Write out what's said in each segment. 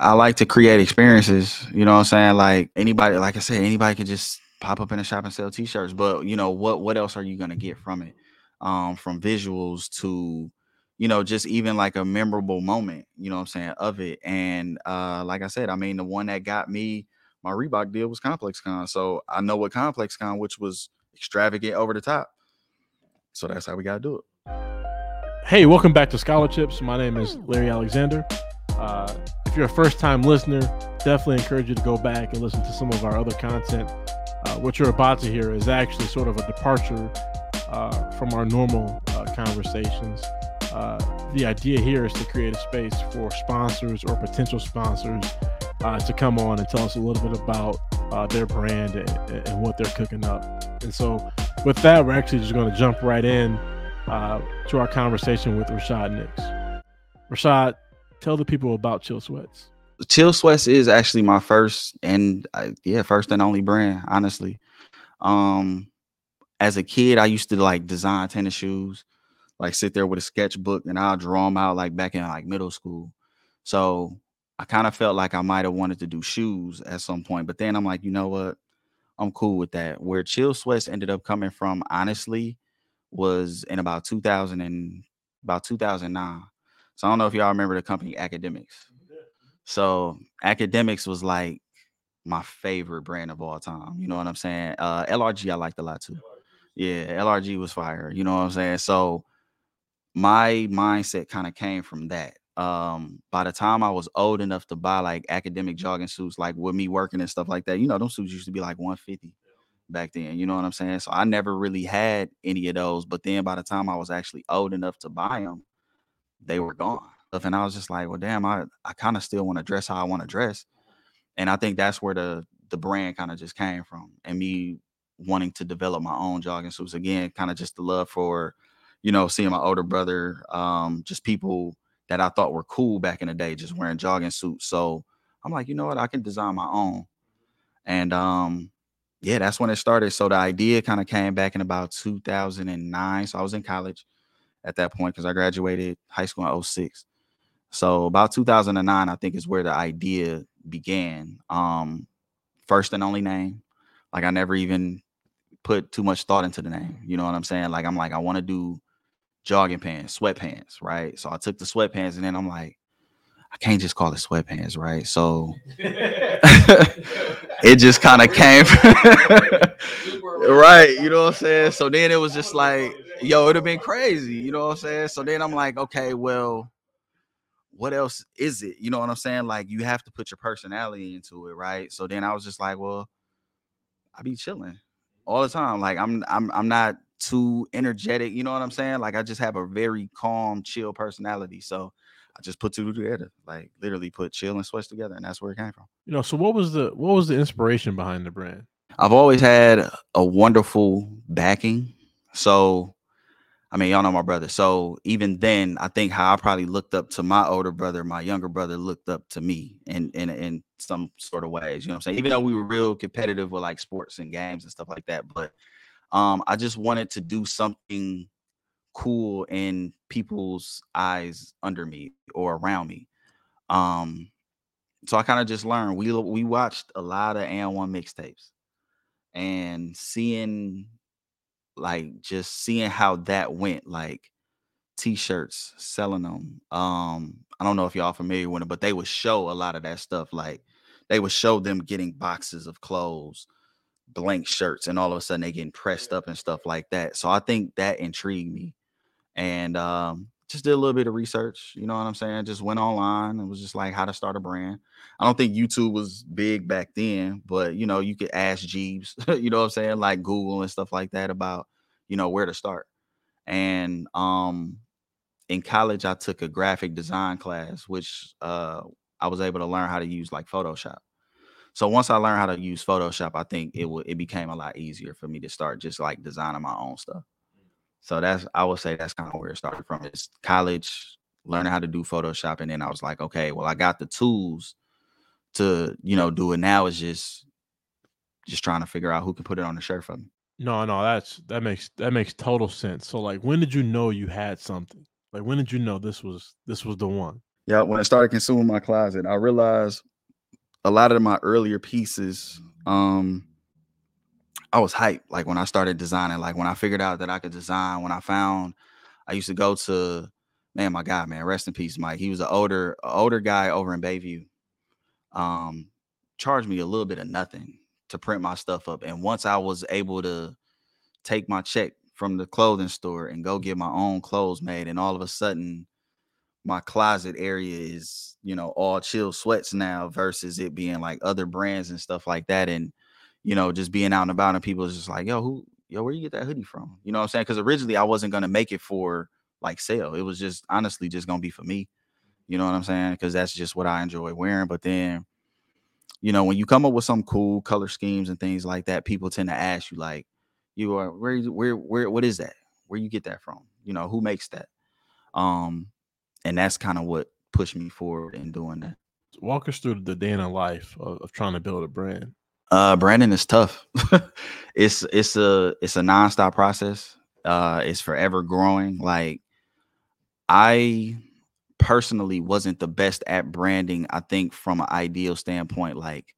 I like to create experiences. You know what I'm saying? Like anybody, like I said, anybody could just pop up in a shop and sell t-shirts. But you know what? What else are you gonna get from it? Um, from visuals to you know, just even like a memorable moment, you know what I'm saying, of it. And uh, like I said, I mean, the one that got me my Reebok deal was Complex Con. So I know what Complex Con, which was extravagant over the top. So that's how we got to do it. Hey, welcome back to Scholarships. My name is Larry Alexander. Uh, if you're a first time listener, definitely encourage you to go back and listen to some of our other content. Uh, what you're about to hear is actually sort of a departure uh, from our normal uh, conversations. Uh, the idea here is to create a space for sponsors or potential sponsors uh, to come on and tell us a little bit about uh, their brand and, and, what they're cooking up. And so, with that, we're actually just going to jump right in to our conversation with Rashad Nicks. Rashad, tell the people about Chill Sweats. Chill Sweats is actually my first and uh, yeah, first and only brand, honestly. Um, as a kid, I used to like design tennis shoes like sit there with a sketchbook and I'll draw them out like back in like middle school. So I kind of felt like I might have wanted to do shoes at some point, but then I'm like, you know what? I'm cool with that. Where Chill Sweats ended up coming from, honestly, was in about 2000 and about 2009. So I don't know if y'all remember the company Akademiks. So Akademiks was like my favorite brand of all time. You know what I'm saying? Uh, LRG I liked a lot too. Yeah, LRG was fire. You know what I'm saying? So my mindset kind of came from that. Um, by the time I was old enough to buy like academic jogging suits, like with me working and stuff like that, you know, those suits used to be like 150 back then. You know what I'm saying? So I never really had any of those. But then by the time I was actually old enough to buy them, they were gone. And I was just like, well, damn, I, I kind of still want to dress how I want to dress. And I think that's where the the brand kind of just came from. And me wanting to develop my own jogging suits again, kind of just the love for you know, seeing my older brother, um, just people that I thought were cool back in the day, just wearing jogging suits. So I'm like, you know what, I can design my own. And um, yeah, that's when it started. So the idea kind of came back in about 2009. So I was in college at that point because I graduated high school in 06. So about 2009, I think is where the idea began. Um, first and only name. Like I never even put too much thought into the name. You know what I'm saying? Like I'm like, I want to do jogging pants, sweatpants, right? So I took the sweatpants and then I'm like, I can't just call it sweatpants, right? So it just kind of came, right? You know what I'm saying? So then it was just like, yo, it'd have been crazy, you know what I'm saying? So then I'm like, okay, well, what else is it? You know what I'm saying? Like you have to put your personality into it, right? So then I was just like, well, I be chilling all the time. Like I'm, I'm, I'm not too energetic. You know what I'm saying? Like I just have a very calm, chill personality. So I just put two together, like literally put chill and sweats together, and that's where it came from. You know, so what was the what was the inspiration behind the brand? I've always had a wonderful backing. So I mean, y'all know my brother. So even then, I think how I probably looked up to my older brother, my younger brother looked up to me in in in some sort of ways. You know what I'm saying? Even though we were real competitive with like sports and games and stuff like that, but um, I just wanted to do something cool in people's eyes under me or around me. Um, so I kind of just learned. We we watched a lot of AND1 mixtapes and seeing like just seeing how that went, like t-shirts, selling them. Um, I don't know if y'all familiar with it, but they would show a lot of that stuff. Like they would show them getting boxes of clothes blank shirts and all of a sudden they getting pressed up and stuff like that. So I think that intrigued me. And um, just did a little bit of research, you know what I'm saying? Just went online and was just like how to start a brand. I don't think YouTube was big back then, but you know, you could ask Jeeves, you know what I'm saying, like Google and stuff like that about, you know, where to start. And um in college I took a graphic design class which uh I was able to learn how to use like Photoshop. So once I learned how to use Photoshop, I think it would it became a lot easier for me to start just like designing my own stuff. So that's I would say that's kind of where it started from. It's college, learning how to do Photoshop, and then I was like, okay, well, I got the tools to you know do it. Now it's just just trying to figure out who can put it on the shirt for me. No, no, that's that makes that makes total sense. So like when did you know you had something? Like when did you know this was this was the one? Yeah, when I started consuming my closet, I realized a lot of my earlier pieces, um, I was hyped. Like when I started designing, like when I figured out that I could design, when I found I used to go to man, my God, man, rest in peace, Mike. He was an older, older guy over in Bayview. Um, charged me a little bit of nothing to print my stuff up. And once I was able to take my check from the clothing store and go get my own clothes made, and all of a sudden my closet area is, you know, all chill sweats now versus it being like other brands and stuff like that. And, you know, just being out and about and people just like, yo, who, yo, where you get that hoodie from? You know what I'm saying? Because originally I wasn't gonna make it for like sale. It was just honestly just gonna be for me. You know what I'm saying? Because that's just what I enjoy wearing. But then, you know, when you come up with some cool color schemes and things like that, people tend to ask you like, you are where where where what is that? Where you get that from? You know, who makes that? Um, and that's kind of what pushed me forward in doing that. Walk us through the day in the life of, of trying to build a brand. Uh, branding is tough. it's it's a it's a nonstop process. Uh, it's forever growing. Like I personally wasn't the best at branding. I think from an ideal standpoint, like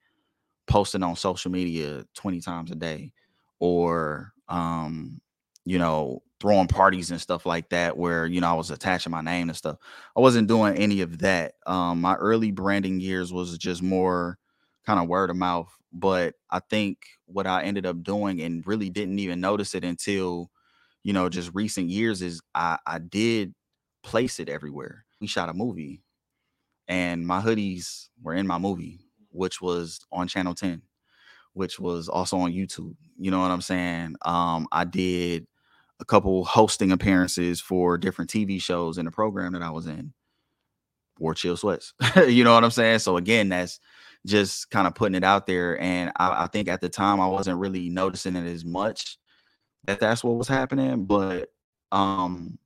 posting on social media 20 times a day or um, you know, throwing parties and stuff like that where, you know, I was attaching my name and stuff. I wasn't doing any of that. Um, my early branding years was just more kind of word of mouth. But I think what I ended up doing and really didn't even notice it until, you know, just recent years is I, I did place it everywhere. We shot a movie and my hoodies were in my movie, which was on Channel 10, which was also on YouTube. You know what I'm saying? Um, I did a couple hosting appearances for different TV shows in the program that I was in. Wore chill sweats. you know what I'm saying? So again, that's just kind of putting it out there. And I, I, think at the time I wasn't really noticing it as much that that's what was happening. But um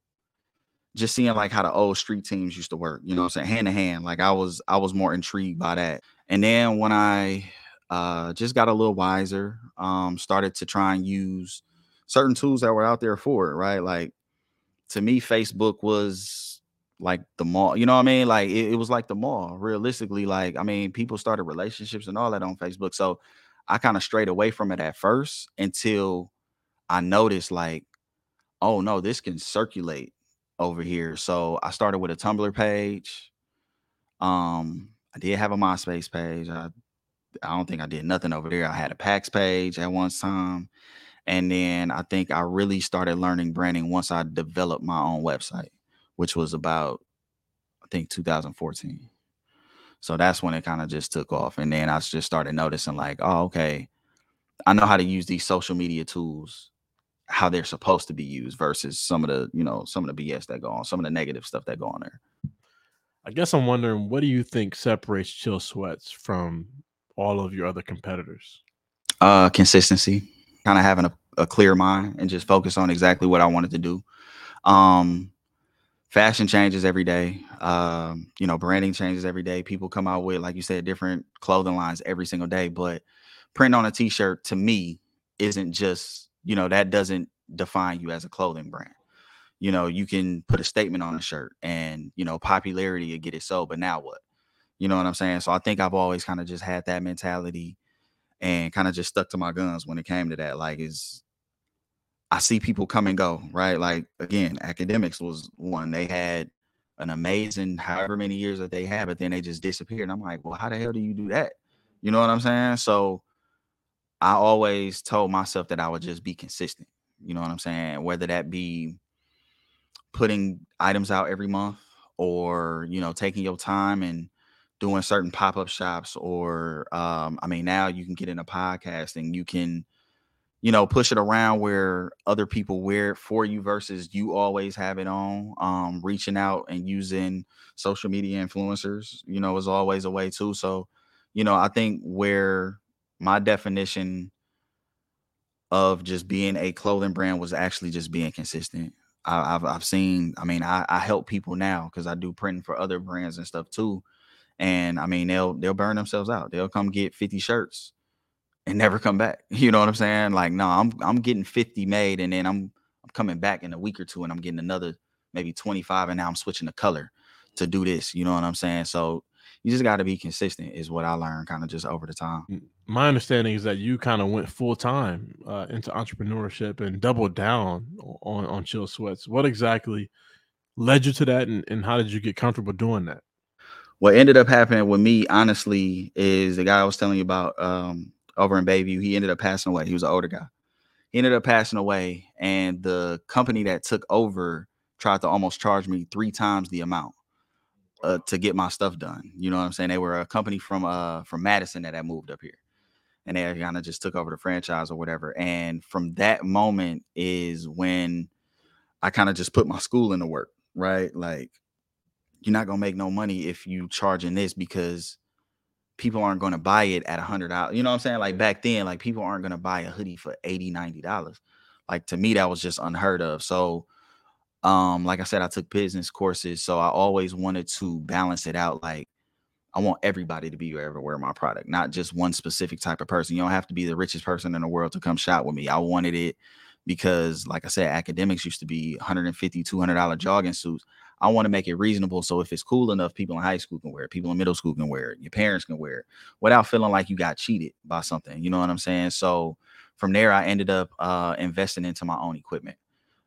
just seeing like how the old street teams used to work, you know I'm saying, hand to hand. Like I was I was more intrigued by that. And then when I uh just got a little wiser, um, started to try and use certain tools that were out there for it, right? Like to me, Facebook was like the mall, you know what I mean? Like it, it was like the mall, realistically. Like, I mean, people started relationships and all that on Facebook. So I kind of strayed away from it at first until I noticed, like, oh no, this can circulate over here. So I started with a Tumblr page. Um, I did have a MySpace page. I I don't think I did nothing over there. I had a PAX page at one time. And then I think I really started learning branding once I developed my own website, which was about, I think, 2014. So that's when it kind of just took off. And then I just started noticing, like, oh, okay, I know how to use these social media tools, how they're supposed to be used versus some of the, you know, some of the BS that go on, some of the negative stuff that go on there. I guess I'm wondering, what do you think separates Chill Sweats from all of your other competitors? Uh, consistency kind of having a, a clear mind and just focus on exactly what I wanted to do. Um, fashion changes every day. Um, you know, branding changes every day. People come out with, like you said, different clothing lines every single day. But print on a t-shirt to me isn't just, you know, that doesn't define you as a clothing brand. You know, you can put a statement on a shirt and, you know, popularity will get it sold, but now what? You know what I'm saying? So I think I've always kind of just had that mentality and kind of just stuck to my guns when it came to that. Like, is I see people come and go, right? Like again, Akademiks was one. They had an amazing however many years that they had, but then they just disappeared. And I'm like, well, how the hell do you do that? You know what I'm saying? So I always told myself that I would just be consistent. You know what I'm saying? Whether that be putting items out every month or, you know, taking your time and doing certain pop-up shops or um, I mean now you can get in a podcast and you can you know push it around where other people wear it for you versus you always have it on um, reaching out and using social media influencers you know is always a way too. So you know I think where my definition of just being a clothing brand was actually just being consistent. I, have I've seen I mean I, I help people now because I do printing for other brands and stuff too. And I mean, they'll they'll burn themselves out. They'll come get 50 shirts and never come back. You know what I'm saying? Like, no, I'm I'm getting 50 made, and then I'm I'm coming back in a week or two, and I'm getting another maybe 25, and now I'm switching the color to do this. You know what I'm saying? So you just got to be consistent, is what I learned kind of just over the time. My understanding is that you kind of went full time uh, into entrepreneurship and doubled down on on Chill Sweats. What exactly led you to that, and, and how did you get comfortable doing that? What ended up happening with me, honestly, is the guy I was telling you about um, over in Bayview. He ended up passing away. He was an older guy. He ended up passing away, and the company that took over tried to almost charge me three times the amount uh, to get my stuff done. You know what I'm saying? They were a company from uh from Madison that had moved up here, and they kind of just took over the franchise or whatever. And from that moment is when I kind of just put my school into work, right? Like you're not gonna make no money if you charging this because people aren't gonna buy it at a hundred dollars. You know what I'm saying? Like back then, like people aren't gonna buy a hoodie for 80 90 dollars. Like to me, that was just unheard of. So um, like I said, I took business courses, so I always wanted to balance it out. Like, I want everybody to be able to wear my product, not just one specific type of person. You don't have to be the richest person in the world to come shop with me. I wanted it because, like I said, Akademiks used to be 150 $200 jogging suits. I want to make it reasonable. So if it's cool enough, people in high school can wear it, people in middle school can wear it, your parents can wear it without feeling like you got cheated by something. You know what I'm saying? So from there, I ended up uh, investing into my own equipment.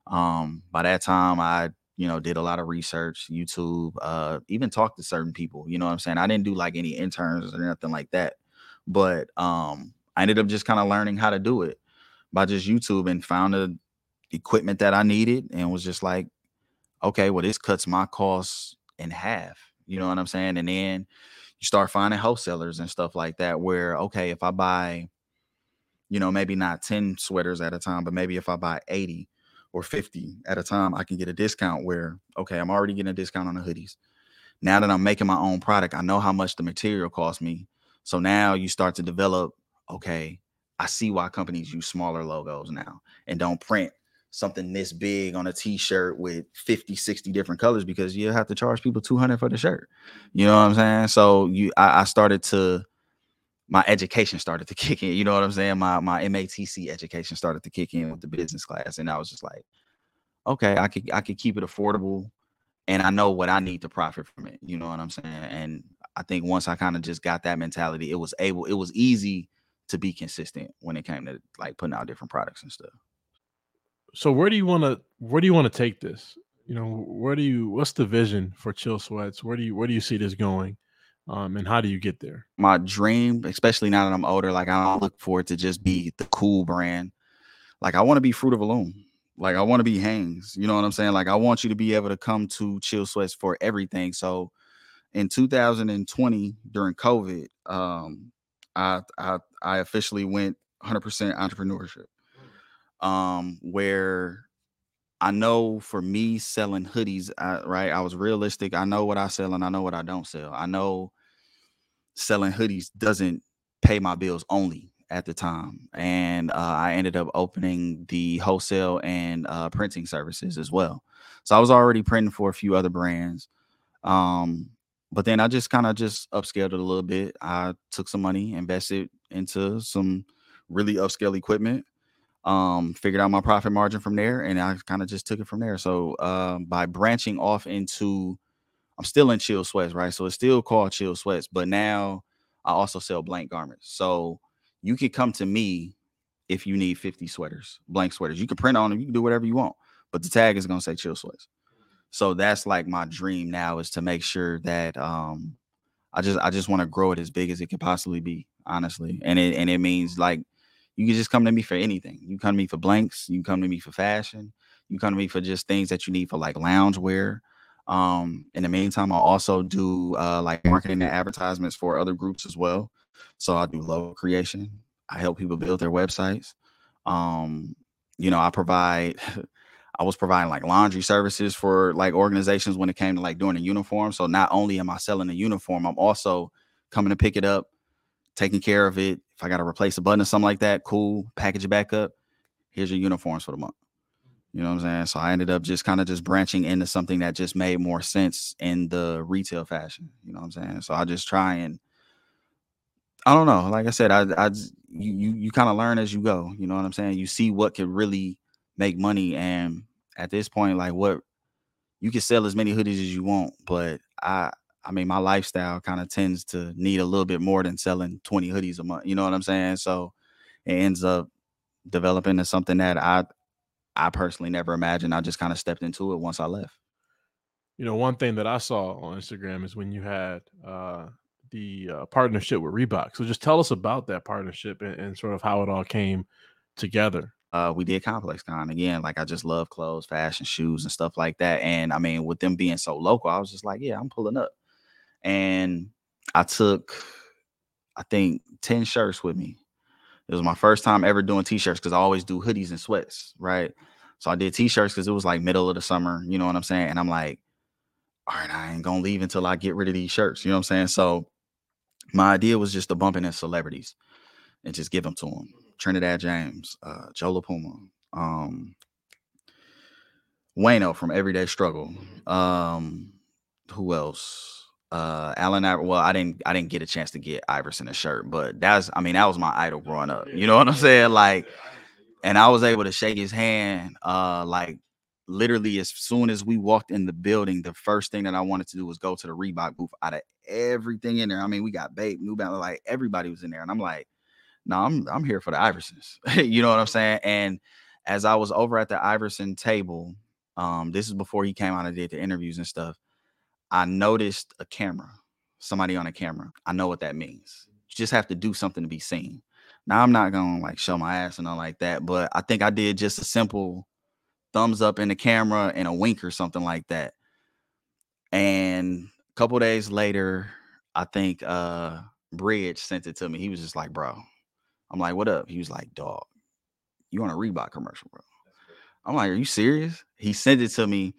Um, by that time, I you know did a lot of research, YouTube, uh, even talked to certain people. You know what I'm saying? I didn't do like any interns or nothing like that, but um, I ended up just kind of learning how to do it by just YouTube and found the equipment that I needed and was just like, okay, well, this cuts my costs in half. You know what I'm saying? And then you start finding wholesalers and stuff like that where, okay, if I buy, you know, maybe not 10 sweaters at a time, but maybe if I buy 80, or 50 at a time, I can get a discount where, okay, I'm already getting a discount on the hoodies. Now that I'm making my own product, I know how much the material costs me. So now you start to develop, okay, I see why companies use smaller logos now and don't print something this big on a t-shirt with 50 60 different colors because you have to charge people 200 for the shirt you know what i'm saying so you I, I started to my education started to kick in. You know what I'm saying? My my MATC education started to kick in with the business class, and I was just like, okay, I could I could keep it affordable, and I know what I need to profit from it. You know what I'm saying? And I think once I kind of just got that mentality, it was able, it was easy to be consistent when it came to like putting out different products and stuff. So where do you want to where do you want to take this? You know, where do you what's the vision for Chill Sweats? Where do you where do you see this going? Um, and how do you get there? My dream, especially now that I'm older, like I don't look for it to just be the cool brand. Like I want to be Fruit of the Loom. Like I want to be Hanes. You know what I'm saying? Like I want you to be able to come to Chill Sweats for everything. So in 2020 during COVID, um, I I, I officially went 100% entrepreneurship. Um, where I know for me selling hoodies, I, right? I was realistic. I know what I sell and I know what I don't sell. I know selling hoodies doesn't pay my bills only at the time. And uh, I ended up opening the wholesale and uh, printing services as well. So I was already printing for a few other brands. Um, but then I just kind of just upscaled it a little bit. I took some money, invested into some really upscale equipment, um, figured out my profit margin from there, and I kind of just took it from there. So uh, by branching off into I'm still in chill sweats, right? So it's still called chill sweats, but now I also sell blank garments. So you could come to me if you need 50 sweaters, blank sweaters. You can print on them, you can do whatever you want, but the tag is gonna say chill sweats. So that's like my dream now is to make sure that um I just I just want to grow it as big as it could possibly be, honestly. And it and it means like you can just come to me for anything. You come to me for blanks, you come to me for fashion, you come to me for just things that you need for like lounge wear. Um, in the meantime, I'll also do uh, like marketing and advertisements for other groups as well. So I do logo creation. I help people build their websites. Um, you know, I provide. I was providing like laundry services for like organizations when it came to like doing a uniform. So not only am I selling a uniform, I'm also coming to pick it up, taking care of it. If I got to replace a button or something like that, cool. Package it back up. Here's your uniforms for the month. You know what I'm saying? So I ended up just kind of just branching into something that just made more sense in the retail fashion. You know what I'm saying? So I just try and I don't know. Like I said, I I you you, you kind of learn as you go. You know what I'm saying? You see what could really make money, and at this point, like what you can sell as many hoodies as you want, but I I mean my lifestyle kind of tends to need a little bit more than selling 20 hoodies a month. You know what I'm saying? So it ends up developing into something that I I personally never imagined. I just kind of stepped into it once I left. You know, one thing that I saw on Instagram is when you had uh, the uh, partnership with Reebok. So just tell us about that partnership and, and sort of how it all came together. Uh, we did Complex Con again. Like I just love clothes, fashion, shoes, and stuff like that. And I mean, with them being so local, I was just like, yeah, I'm pulling up. And I took, I think, 10 shirts with me. It was my first time ever doing t-shirts because I always do hoodies and sweats, right? So I did t-shirts because it was like middle of the summer, you know what I'm saying? And I'm like, all right, I ain't gonna leave until I get rid of these shirts, you know what I'm saying? So my idea was just to bump in celebrities and just give them to them. Trinidad James, uh, Joe La Puma, um, Wayno from Everyday Struggle. Um, who else? Uh, Allen. Well, I didn't. I didn't get a chance to get Iverson a shirt, but that's. I mean, that was my idol growing up. You know what I'm saying? Like, and I was able to shake his hand. Uh, like literally as soon as we walked in the building, the first thing that I wanted to do was go to the Reebok booth. Out of everything in there, I mean, we got Bape New Balance, like everybody was in there, and I'm like, no, I'm I'm here for the Iversons. you know what I'm saying? And as I was over at the Iverson table, um, this is before he came out and did the interviews and stuff. I noticed a camera, somebody on a camera. I know what that means. You just have to do something to be seen. Now I'm not gonna like show my ass and all like that, but I think I did just a simple thumbs up in the camera and a wink or something like that. And a couple days later, I think uh Bridge sent it to me. He was just like, bro. I'm like, what up? He was like, dog, you on a Reebok commercial, bro. I'm like, are you serious? He sent it to me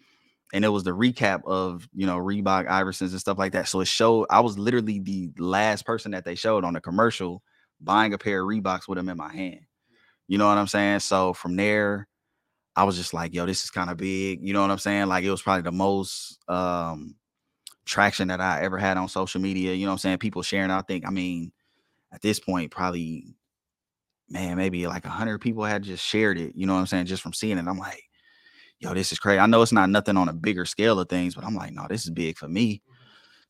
and it was the recap of you know Reebok Iversons and stuff like that. So it showed I was literally the last person that they showed on the commercial buying a pair of Reeboks with them in my hand. You know what I'm saying? So from there, I was just like, yo, this is kind of big. You know what I'm saying? Like it was probably the most um traction that I ever had on social media. You know what I'm saying? People sharing. I think, I mean, at this point, probably man, maybe like a hundred people had just shared it. You know what I'm saying? Just from seeing it. I'm like, yo, this is crazy. I know it's not nothing on a bigger scale of things, but I'm like, no, this is big for me.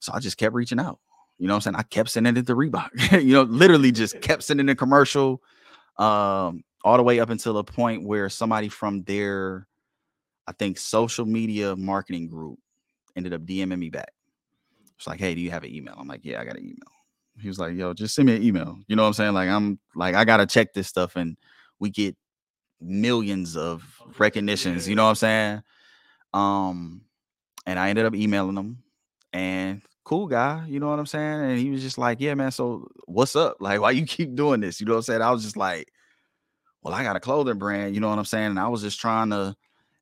So I just kept reaching out. You know what I'm saying? I kept sending it to Reebok. you know, literally just kept sending a commercial. Um, all the way up until a point where somebody from their, I think, social media marketing group ended up DMing me back. It's like, hey, do you have an email? I'm like, yeah, I got an email. He was like, yo, just send me an email. You know what I'm saying? Like, I'm like, I gotta check this stuff, and we get millions of recognitions. You know what I'm saying? Um, and I ended up emailing him, and cool guy, you know what I'm saying? And he was just like, yeah, man. So what's up? Like, why you keep doing this? You know what I'm saying? I was just like, well, I got a clothing brand, you know what I'm saying? And I was just trying to,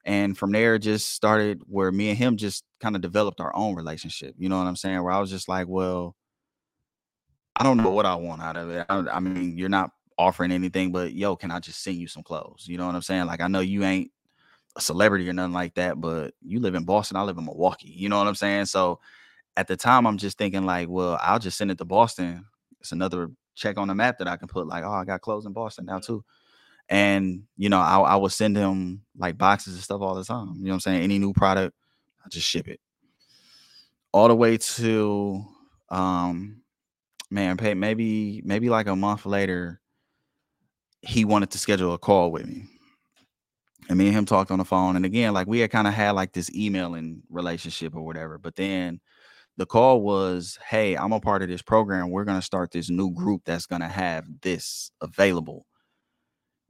and from there just started where me and him just kind of developed our own relationship. You know what I'm saying? Where I was just like, well, I don't know what I want out of it. I, I mean, you're not offering anything, but yo, can I just send you some clothes? You know what I'm saying? Like, I know you ain't a celebrity or nothing like that, but you live in Boston, I live in Milwaukee. You know what I'm saying? So at the time, I'm just thinking like, well, I'll just send it to Boston. It's another check on the map that I can put like, oh, I got clothes in Boston now too. And you know, I, I would send him like boxes and stuff all the time. You know what I'm saying? Any new product, I just ship it. All the way to um man, pay maybe maybe like a month later, he wanted to schedule a call with me. And me and him talked on the phone. And again, like we had kind of had like this emailing relationship or whatever. But then the call was, Hey, I'm a part of this program. We're going to start this new group that's going to have this available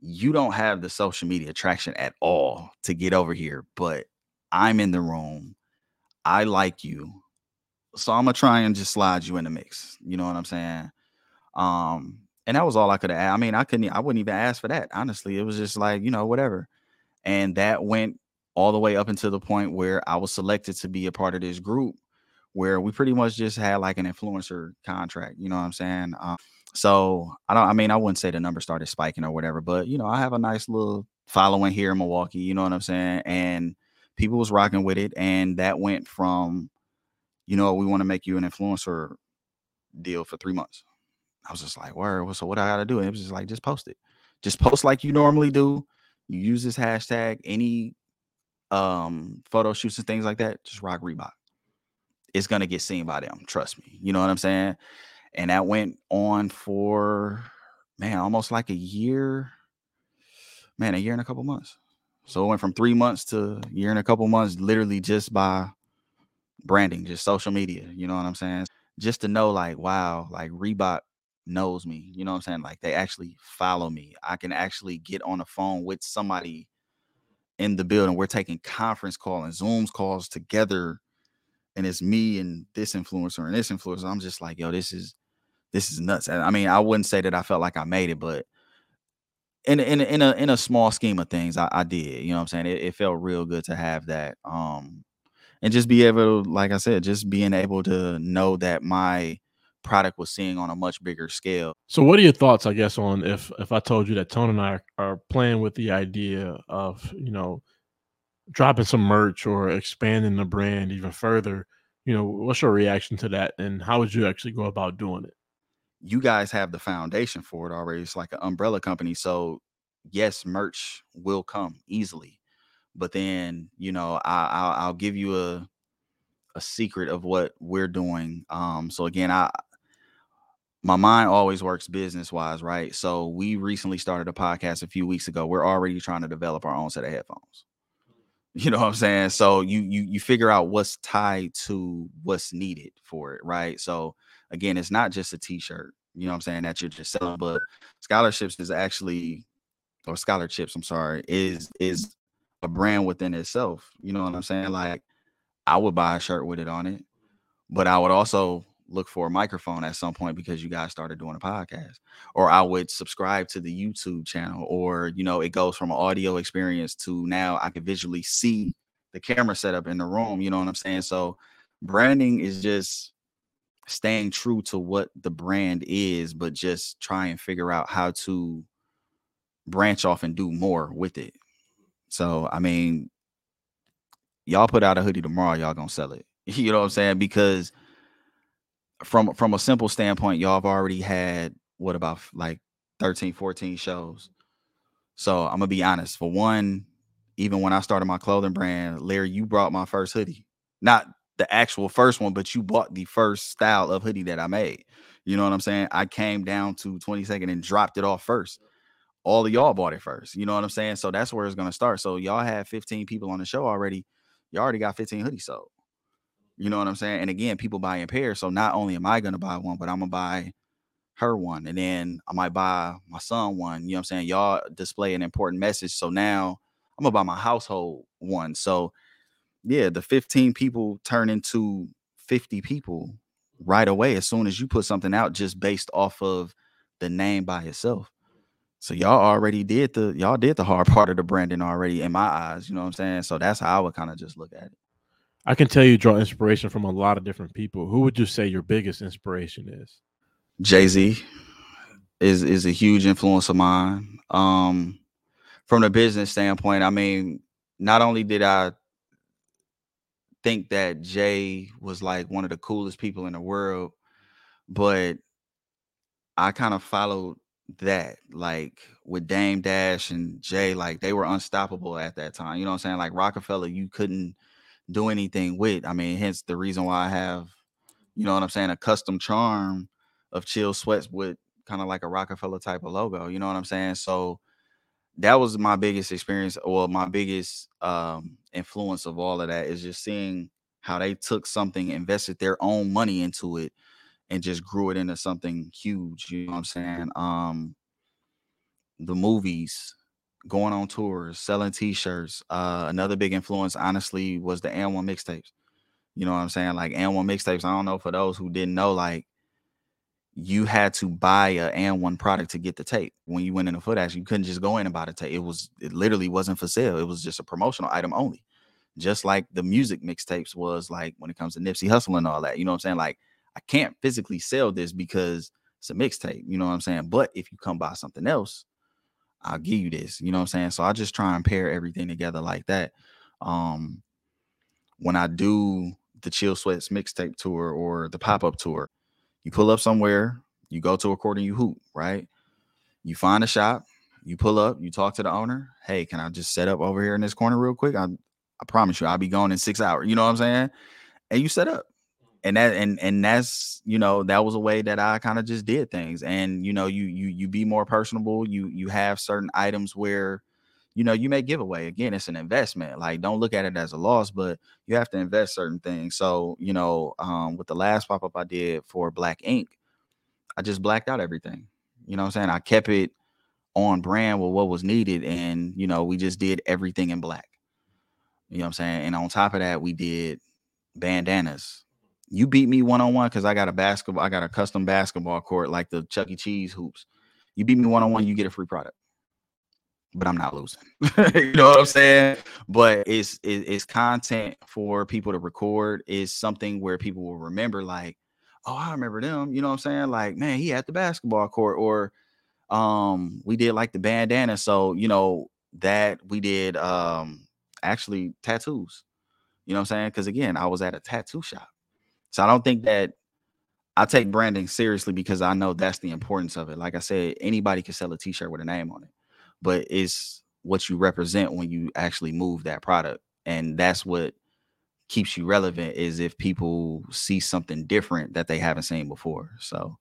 you don't have the social media traction at all to get over here, but I'm in the room. I like you. So I'm gonna try and just slide you in the mix. You know what I'm saying? Um, and that was all I could have. I mean, I couldn't, I wouldn't even ask for that. Honestly, it was just like, you know, whatever. And that went all the way up until the point where I was selected to be a part of this group where we pretty much just had like an influencer contract. You know what I'm saying? Um, so I don't. I mean, I wouldn't say the number started spiking or whatever, but you know, I have a nice little following here in Milwaukee. You know what I'm saying? And people was rocking with it, and that went from, you know, we want to make you an influencer deal for three months. I was just like, where? So what I got to do? And it was just like, just post it. Just post like you normally do. You use this hashtag. Any um photo shoots and things like that, just rock Reebok. It's gonna get seen by them. Trust me. You know what I'm saying? And that went on for man, almost like a year. Man, a year and a couple months. So it went from three months to a year and a couple months, literally just by branding, just social media. You know what I'm saying? Just to know, like, wow, like Reebok knows me. You know what I'm saying? Like they actually follow me. I can actually get on the phone with somebody in the building. We're taking conference call and Zooms calls together. And it's me and this influencer and this influencer. I'm just like, yo, this is this is nuts. And I mean, I wouldn't say that I felt like I made it, but in in in a in a small scheme of things, I, I did. You know what I'm saying? It, it, felt real good to have that. Um, and just be able, to, like I said, just being able to know that my product was seeing on a much bigger scale. So, what are your thoughts, I guess, on if if I told you that Tone and I are playing with the idea of you know dropping some merch or expanding the brand even further? You know, what's your reaction to that, and how would you actually go about doing it? You guys have the foundation for it already. It's like an umbrella company, so yes, merch will come easily, but then you know I, I'll, I'll give you a a secret of what we're doing. Um, so again, I my mind always works business wise, right? So we recently started a podcast a few weeks ago. We're already trying to develop our own set of headphones. You know what I'm saying? So you you you figure out what's tied to what's needed for it, right? So again, it's not just a t-shirt, you know what I'm saying, that you're just selling, but scholarships is actually or scholarships, I'm sorry, is is a brand within itself. You know what I'm saying? Like I would buy a shirt with it on it, but I would also look for a microphone at some point because you guys started doing a podcast or i would subscribe to the youtube channel or you know it goes from an audio experience to now i can visually see the camera setup in the room you know what i'm saying? So branding is just staying true to what the brand is but just try and figure out how to branch off and do more with it. So i mean y'all put out a hoodie tomorrow y'all gonna sell it. You know what i'm saying? Because from from a simple standpoint, y'all have already had what about like 13, 14 shows. So I'm gonna be honest. For one, even when I started my clothing brand, Larry, you brought my first hoodie. Not the actual first one, but you bought the first style of hoodie that I made. You know what I'm saying? I came down to 22nd and dropped it off first. All of y'all bought it first. You know what I'm saying? So that's where it's gonna start. So y'all had 15 people on the show already. You already got 15 hoodies sold. You know what I'm saying? And again, people buy in pairs. So not only am I gonna buy one, but I'm gonna buy her one. And then I might buy my son one. You know what I'm saying? Y'all display an important message. So now I'm gonna buy my household one. So yeah, the 15 people turn into 50 people right away as soon as you put something out just based off of the name by itself. So y'all already did the y'all did the hard part of the branding already in my eyes. You know what I'm saying? So that's how I would kind of just look at it. I can tell you draw inspiration from a lot of different people. Who would you say your biggest inspiration is? Jay Z is is a huge influence of mine. Um, from the business standpoint, I mean, not only did I think that Jay was like one of the coolest people in the world, but I kind of followed that like with Dame Dash and Jay, like they were unstoppable at that time. You know what I'm saying? Like Rockefeller, you couldn't do anything with. I mean, hence the reason why I have, you know what I'm saying, a custom charm of chill sweats with kind of like a Rockefeller type of logo. You know what I'm saying? So that was my biggest experience, or my biggest um, influence of all of that is just seeing how they took something, invested their own money into it, and just grew it into something huge. You know what I'm saying? Um, the movies, going on tours, selling t-shirts. Uh, another big influence, honestly, was the AND1 mixtapes. You know what I'm saying? Like AND1 mixtapes. I don't know for those who didn't know, like you had to buy a AND1 product to get the tape. When you went in a Footaction, you couldn't just go in and buy the tape. It was it literally wasn't for sale. It was just a promotional item only. Just like the music mixtapes was like when it comes to Nipsey Hussle and all that. You know what I'm saying? Like I can't physically sell this because it's a mixtape. You know what I'm saying? But if you come buy something else, I'll give you this. You know what I'm saying? So I just try and pair everything together like that. Um, when I do the Chill Sweats mixtape tour or the pop up tour, you pull up somewhere, you go to a court and you hoop, right? You find a shop, you pull up, you talk to the owner. Hey, can I just set up over here in this corner real quick? I I promise you, I'll be gone in six hours. You know what I'm saying? And you set up. And that and and that's you know that was a way that I kind of just did things and you know you you you be more personable you you have certain items where you know you may give away again it's an investment like don't look at it as a loss but you have to invest certain things so you know um with the last pop-up I did for Black Ink I just blacked out everything you know what I'm saying I kept it on brand with what was needed and you know we just did everything in black you know what I'm saying? And on top of that, we did bandanas. You beat me one on one because I got a basketball, I got a custom basketball court like the Chuck E. Cheese hoops. You beat me one on one, you get a free product. But I'm not losing. you know what I'm saying? But it's it's content for people to record. Is something where people will remember, like, oh, I remember them. You know what I'm saying? Like, man, he had the basketball court, or um, we did like the bandana. So you know that we did um actually tattoos. You know what I'm saying? Because again, I was at a tattoo shop. So I don't think that I take branding seriously because I know that's the importance of it. Like I said, anybody can sell a t-shirt with a name on it, but it's what you represent when you actually move that product. And that's what keeps you relevant is if people see something different that they haven't seen before. So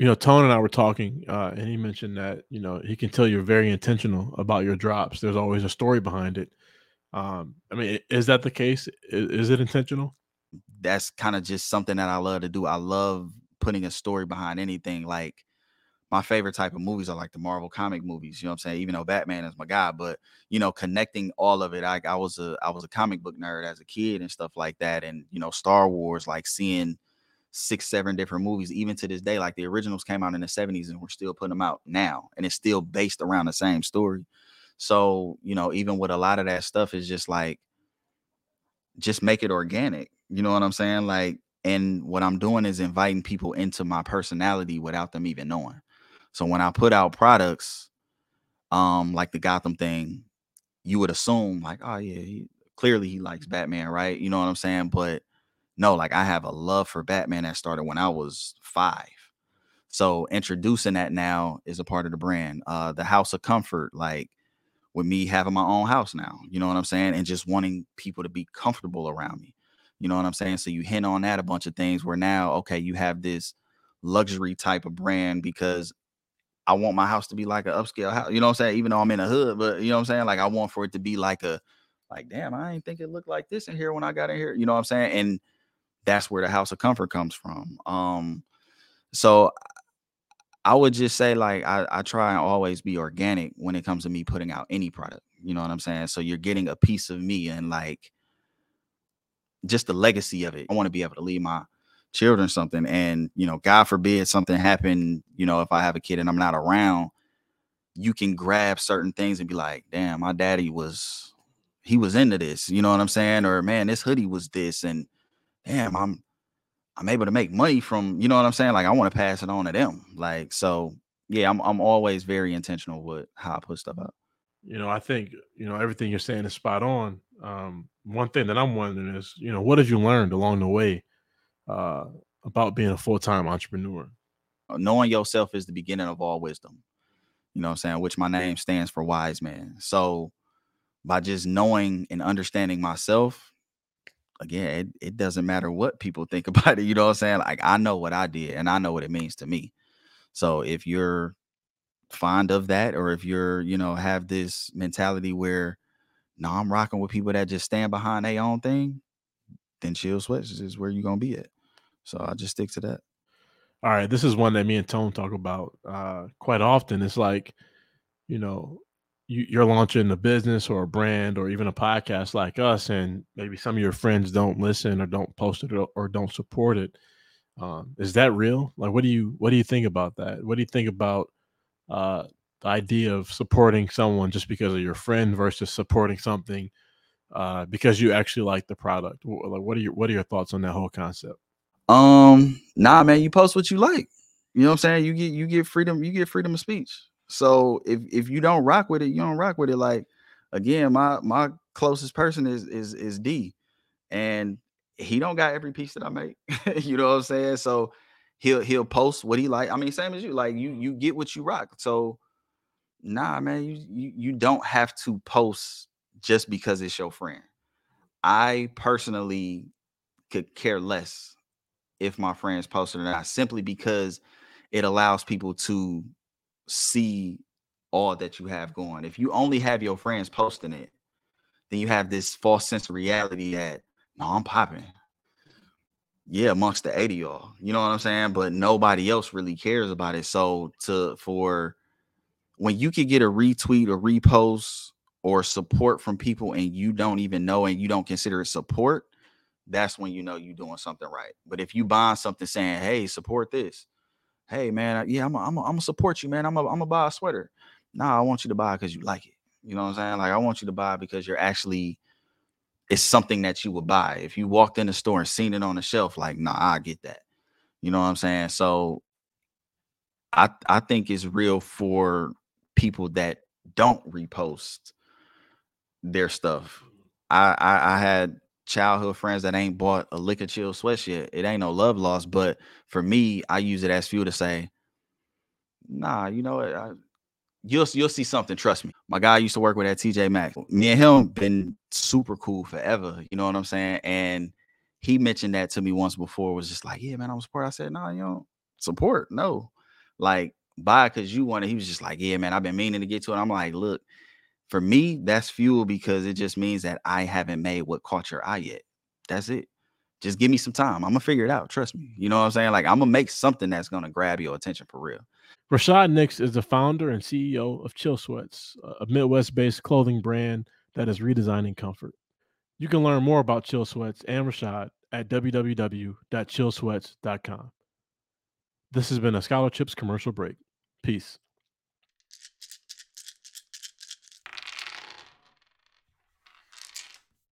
you know, Tone and I were talking, uh, and he mentioned that you know he can tell you're very intentional about your drops. There's always a story behind it. Um, I mean, is that the case? Is, is it intentional? That's kind of just something that I love to do. I love putting a story behind anything. Like my favorite type of movies are like the Marvel comic movies. You know what I'm saying? Even though Batman is my guy, but you know, connecting all of it. I, I was a I was a comic book nerd as a kid and stuff like that. And you know, Star Wars, like seeing six, seven different movies, even to this day. Like the originals came out in the 70s and we're still putting them out now. And it's still based around the same story. So, you know, even with a lot of that stuff is just like, just make it organic. You know what I'm saying? Like, and what I'm doing is inviting people into my personality without them even knowing. So when I put out products, um, like the Gotham thing, you would assume like, oh yeah, he, clearly he likes Batman, right? You know what I'm saying? But no, like I have a love for Batman that started when I was five. So introducing that now is a part of the brand. Uh, the House of Comfort, like with me having my own house now. You know what I'm saying? And just wanting people to be comfortable around me. You know what I'm saying? So you hint on that a bunch of things where now, okay, you have this luxury type of brand because I want my house to be like an upscale house. You know what I'm saying? Even though I'm in a hood, but you know what I'm saying? Like I want for it to be like a like, damn, I ain't think it looked like this in here when I got in here. You know what I'm saying? And that's where the house of comfort comes from. Um, so I would just say like I, I try and always be organic when it comes to me putting out any product. You know what I'm saying? So you're getting a piece of me and like just the legacy of it. I want to be able to leave my children something. And you know, God forbid something happen, you know, if I have a kid and I'm not around, you can grab certain things and be like, damn, my daddy was he was into this, you know what I'm saying? Or man, this hoodie was this, and damn, I'm I'm able to make money from, you know what I'm saying? Like I want to pass it on to them. Like so, yeah, I'm I'm always very intentional with how I put stuff up. You know, I think you know everything you're saying is spot on. Um, one thing that I'm wondering is, you know, what have you learned along the way uh, about being a full time entrepreneur? Uh, knowing yourself is the beginning of all wisdom. You know what I'm saying? Which my name stands for wise man. So by just knowing and understanding myself, again, it, it doesn't matter what people think about it. You know what I'm saying? Like I know what I did and I know what it means to me. So if you're fond of that, or if you're, you know, have this mentality where no, I'm rocking with people that just stand behind their own thing, then chill sweats is where you're gonna be at. So I just stick to that. All right, this is one that me and Tone talk about uh, quite often. It's like, you know, you, are launching a business or a brand or even a podcast like us, and maybe some of your friends don't listen or don't post it or, or don't support it. Um, is that real? Like, what do you what do you think about that? What do you think about uh, the idea of supporting someone just because of your friend versus supporting something uh, because you actually like the product? Like, what are your what are your thoughts on that whole concept? Um, nah, man, you post what you like. You know what I'm saying? You get you get freedom. You get freedom of speech. So if if you don't rock with it, you don't rock with it. Like again, my my closest person is is is D, and he don't got every piece that I make. you know what I'm saying? So he'll he'll post what he like. I mean, same as you. Like you you get what you rock. So nah, man, you you you don't have to post just because it's your friend. I personally could care less if my friends posted or not, simply because it allows people to see all that you have going. If you only have your friends posting it, then you have this false sense of reality that no, I'm popping. Yeah, amongst the 80 y'all. You know what I'm saying? But nobody else really cares about it. So to for when you can get a retweet or repost or support from people and you don't even know and you don't consider it support, that's when you know you're doing something right. But if you buy something saying, "Hey, support this," "Hey, man, yeah, I'm I'm gonna support you, man. I'm gonna buy a sweater." Nah, I want you to buy because you like it. You know what I'm saying? Like I want you to buy because you're actually it's something that you would buy. If you walked in the store and seen it on the shelf, like, nah, I get that. You know what I'm saying? So I I think it's real for people that don't repost their stuff. I I, I had childhood friends that ain't bought a lick of Chillsweats yet. It ain't no love lost, but for me, I use it as fuel to say, nah, you know what? I, you'll you'll see something. Trust me. My guy used to work with at TJ Maxx. Me and him been super cool forever. You know what I'm saying? And he mentioned that to me once before. Was just like, yeah, man, I'm support. I said, nah, you know, support. No, like buy because you want it. He was just like, yeah, man, I've been meaning to get to it. I'm like, look, for me, that's fuel because it just means that I haven't made what caught your eye yet. That's it. Just give me some time. I'm gonna figure it out. Trust me. You know what I'm saying? Like I'm gonna make something that's gonna grab your attention for real. Rashad Nicks is the founder and CEO of Chillsweats, a Midwest-based clothing brand that is redesigning comfort. You can learn more about Chillsweats and Rashad at www.chillsweats.com. This has been a scholarships commercial break. Peace.